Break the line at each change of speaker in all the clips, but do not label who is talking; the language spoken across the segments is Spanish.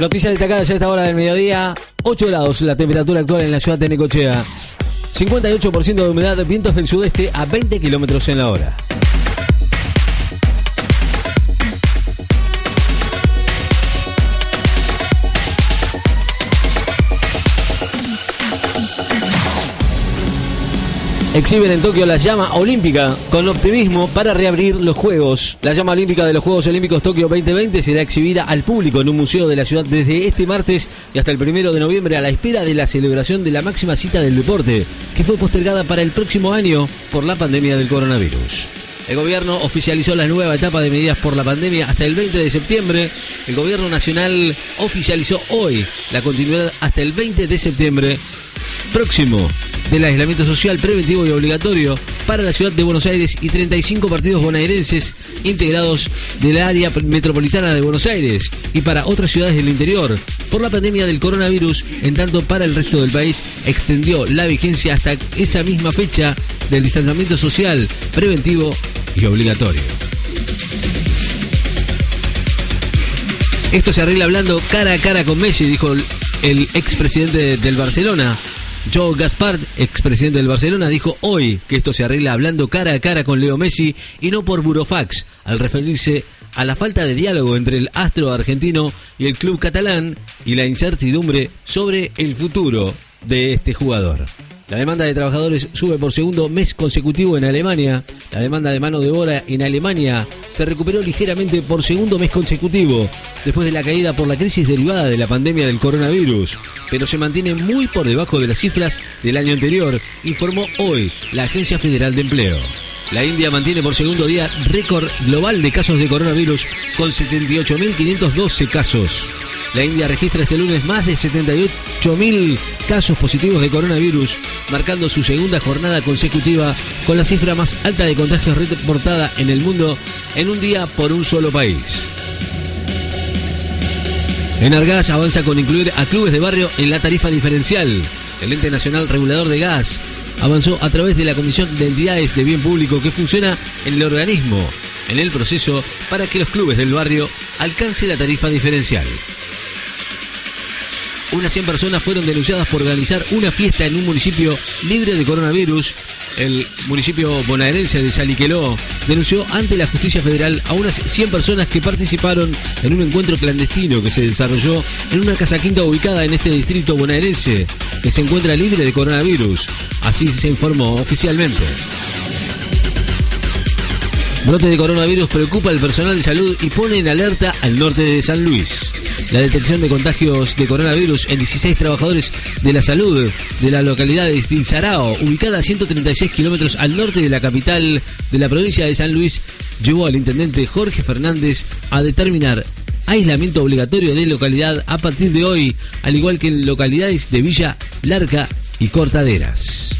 Noticias destacadas ya a esta hora del mediodía. 8 grados la temperatura actual en la ciudad de Necochea. 58% de humedad, vientos del sudeste a 20 kilómetros en la hora. Exhiben en Tokio la llama olímpica con optimismo para reabrir los Juegos. La llama olímpica de los Juegos Olímpicos Tokio 2020 será exhibida al público en un museo de la ciudad desde este martes y hasta el primero de noviembre a la espera de la celebración de la máxima cita del deporte, que fue postergada para el próximo año por la pandemia del coronavirus. El gobierno oficializó la nueva etapa de medidas por la pandemia hasta el 20 de septiembre. El gobierno nacional oficializó hoy la continuidad hasta el 20 de septiembre próximo del aislamiento social preventivo y obligatorio para la ciudad de Buenos Aires y 35 partidos bonaerenses integrados del área metropolitana de Buenos Aires y para otras ciudades del interior. Por la pandemia del coronavirus, en tanto para el resto del país extendió la vigencia hasta esa misma fecha del distanciamiento social preventivo y obligatorio. Esto se arregla hablando cara a cara con Messi, dijo el expresidente del Barcelona. Joe Gaspar, expresidente del Barcelona, dijo hoy que esto se arregla hablando cara a cara con Leo Messi y no por burofax, al referirse a la falta de diálogo entre el astro argentino y el club catalán y la incertidumbre sobre el futuro de este jugador. La demanda de trabajadores sube por segundo mes consecutivo en Alemania. La demanda de mano de obra en Alemania se recuperó ligeramente por segundo mes consecutivo después de la caída por la crisis derivada de la pandemia del coronavirus, pero se mantiene muy por debajo de las cifras del año anterior, informó hoy la Agencia Federal de Empleo. La India mantiene por segundo día récord global de casos de coronavirus con 78.512 casos. La India registra este lunes más de 78.000 casos positivos de coronavirus, marcando su segunda jornada consecutiva con la cifra más alta de contagios reportada en el mundo en un día por un solo país. En Argas avanza con incluir a clubes de barrio en la tarifa diferencial. El ente nacional regulador de gas avanzó a través de la Comisión de Entidades de Bien Público que funciona en el organismo en el proceso para que los clubes del barrio alcancen la tarifa diferencial. Unas 100 personas fueron denunciadas por organizar una fiesta en un municipio libre de coronavirus. El municipio bonaerense de Saliqueló denunció ante la justicia federal a unas 100 personas que participaron en un encuentro clandestino que se desarrolló en una casa quinta ubicada en este distrito bonaerense que se encuentra libre de coronavirus. Así se informó oficialmente. Brote de coronavirus preocupa al personal de salud y pone en alerta al norte de San Luis. La detección de contagios de coronavirus en 16 trabajadores de la salud de la localidad de Tinzarao, ubicada a 136 kilómetros al norte de la capital de la provincia de San Luis, llevó al intendente Jorge Fernández a determinar aislamiento obligatorio de localidad a partir de hoy, al igual que en localidades de Villa Larca y Cortaderas.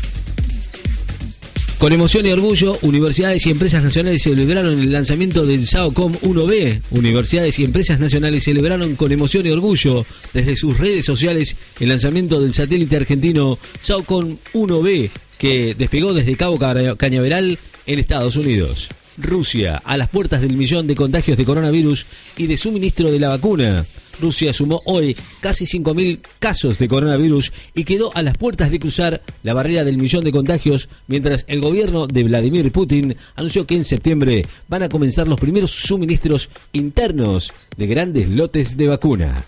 Con emoción y orgullo, universidades y empresas nacionales celebraron el lanzamiento del SAOCOM 1B. Universidades y empresas nacionales celebraron con emoción y orgullo desde sus redes sociales el lanzamiento del satélite argentino SAOCOM 1B que despegó desde Cabo Cañaveral en Estados Unidos. Rusia, a las puertas del millón de contagios de coronavirus y de suministro de la vacuna. Rusia sumó hoy casi 5.000 casos de coronavirus y quedó a las puertas de cruzar la barrera del millón de contagios, mientras el gobierno de Vladimir Putin anunció que en septiembre van a comenzar los primeros suministros internos de grandes lotes de vacuna.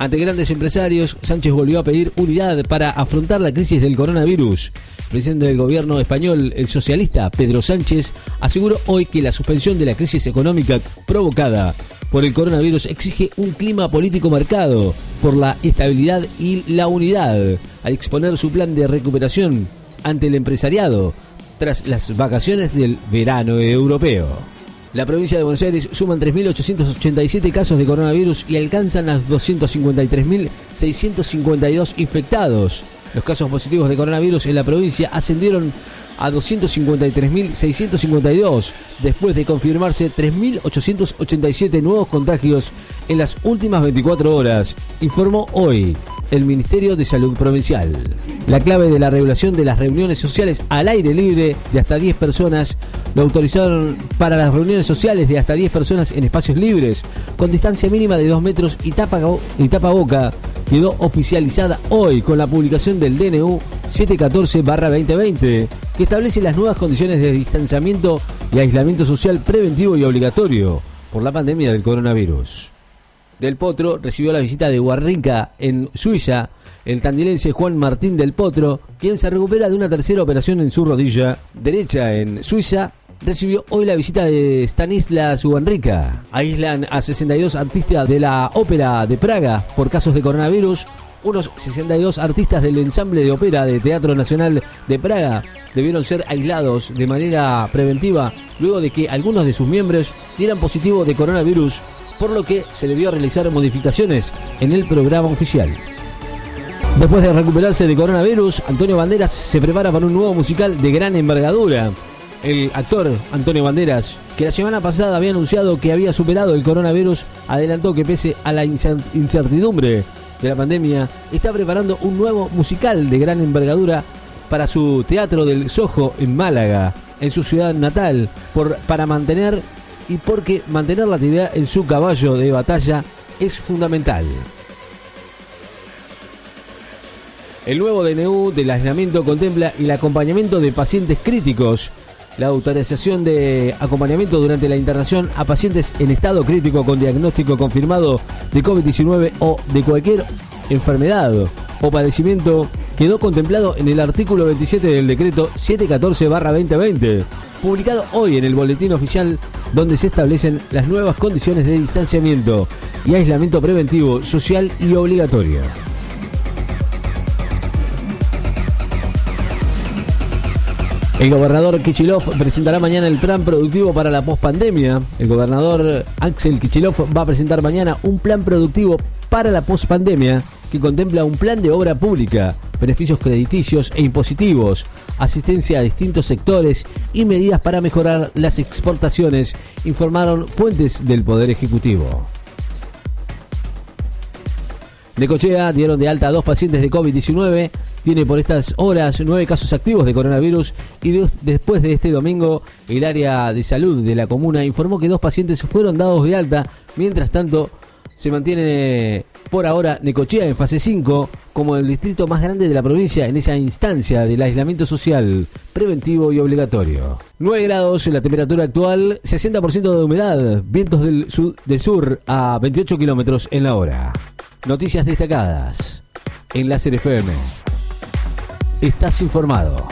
Ante grandes empresarios, Sánchez volvió a pedir unidad para afrontar la crisis del coronavirus. El presidente del gobierno español, el socialista Pedro Sánchez, aseguró hoy que la suspensión de la crisis económica provocada por el coronavirus exige un clima político marcado por la estabilidad y la unidad, al exponer su plan de recuperación ante el empresariado tras las vacaciones del verano europeo. La provincia de Buenos Aires suman 3.887 casos de coronavirus y alcanzan las 253.652 infectados. Los casos positivos de coronavirus en la provincia ascendieron a 253.652 después de confirmarse 3.887 nuevos contagios en las últimas 24 horas, informó hoy el Ministerio de Salud Provincial. La clave de la regulación de las reuniones sociales al aire libre de hasta 10 personas lo autorizaron para las reuniones sociales de hasta 10 personas en espacios libres, con distancia mínima de 2 metros y tapa, y quedó oficializada hoy con la publicación del DNU 714-2020, que establece las nuevas condiciones de distanciamiento y aislamiento social preventivo y obligatorio por la pandemia del coronavirus. Del Potro recibió la visita de Guarrinca en Suiza el tandilense Juan Martín del Potro, quien se recupera de una tercera operación en su rodilla derecha en Suiza, recibió hoy la visita de Stanislas Guanrica. Aíslan a 62 artistas de la ópera de Praga por casos de coronavirus. Unos 62 artistas del ensamble de ópera de Teatro Nacional de Praga debieron ser aislados de manera preventiva luego de que algunos de sus miembros dieran positivo de coronavirus, por lo que se debió realizar modificaciones en el programa oficial. Después de recuperarse de coronavirus, Antonio Banderas se prepara para un nuevo musical de gran envergadura. El actor Antonio Banderas, que la semana pasada había anunciado que había superado el coronavirus, adelantó que pese a la incertidumbre de la pandemia, está preparando un nuevo musical de gran envergadura para su teatro del Sojo en Málaga, en su ciudad natal, para mantener y porque mantener la actividad en su caballo de batalla es fundamental. El nuevo DNU del aislamiento contempla el acompañamiento de pacientes críticos la autorización de acompañamiento durante la internación a pacientes en estado crítico con diagnóstico confirmado de COVID-19 o de cualquier enfermedad o padecimiento quedó contemplado en el artículo 27 del decreto 714-2020, publicado hoy en el boletín oficial donde se establecen las nuevas condiciones de distanciamiento y aislamiento preventivo, social y obligatorio. El gobernador Kichilov presentará mañana el plan productivo para la pospandemia. El gobernador Axel Kichilov va a presentar mañana un plan productivo para la pospandemia que contempla un plan de obra pública, beneficios crediticios e impositivos, asistencia a distintos sectores y medidas para mejorar las exportaciones, informaron fuentes del Poder Ejecutivo. De Cochea dieron de alta a dos pacientes de COVID-19 tiene por estas horas nueve casos activos de coronavirus y después de este domingo el área de salud de la comuna informó que dos pacientes fueron dados de alta. Mientras tanto, se mantiene por ahora Necochea en fase 5 como el distrito más grande de la provincia en esa instancia del aislamiento social preventivo y obligatorio. 9 grados en la temperatura actual, 60% de humedad, vientos del, del sur a 28 kilómetros en la hora. Noticias destacadas en Láser FM estás informado.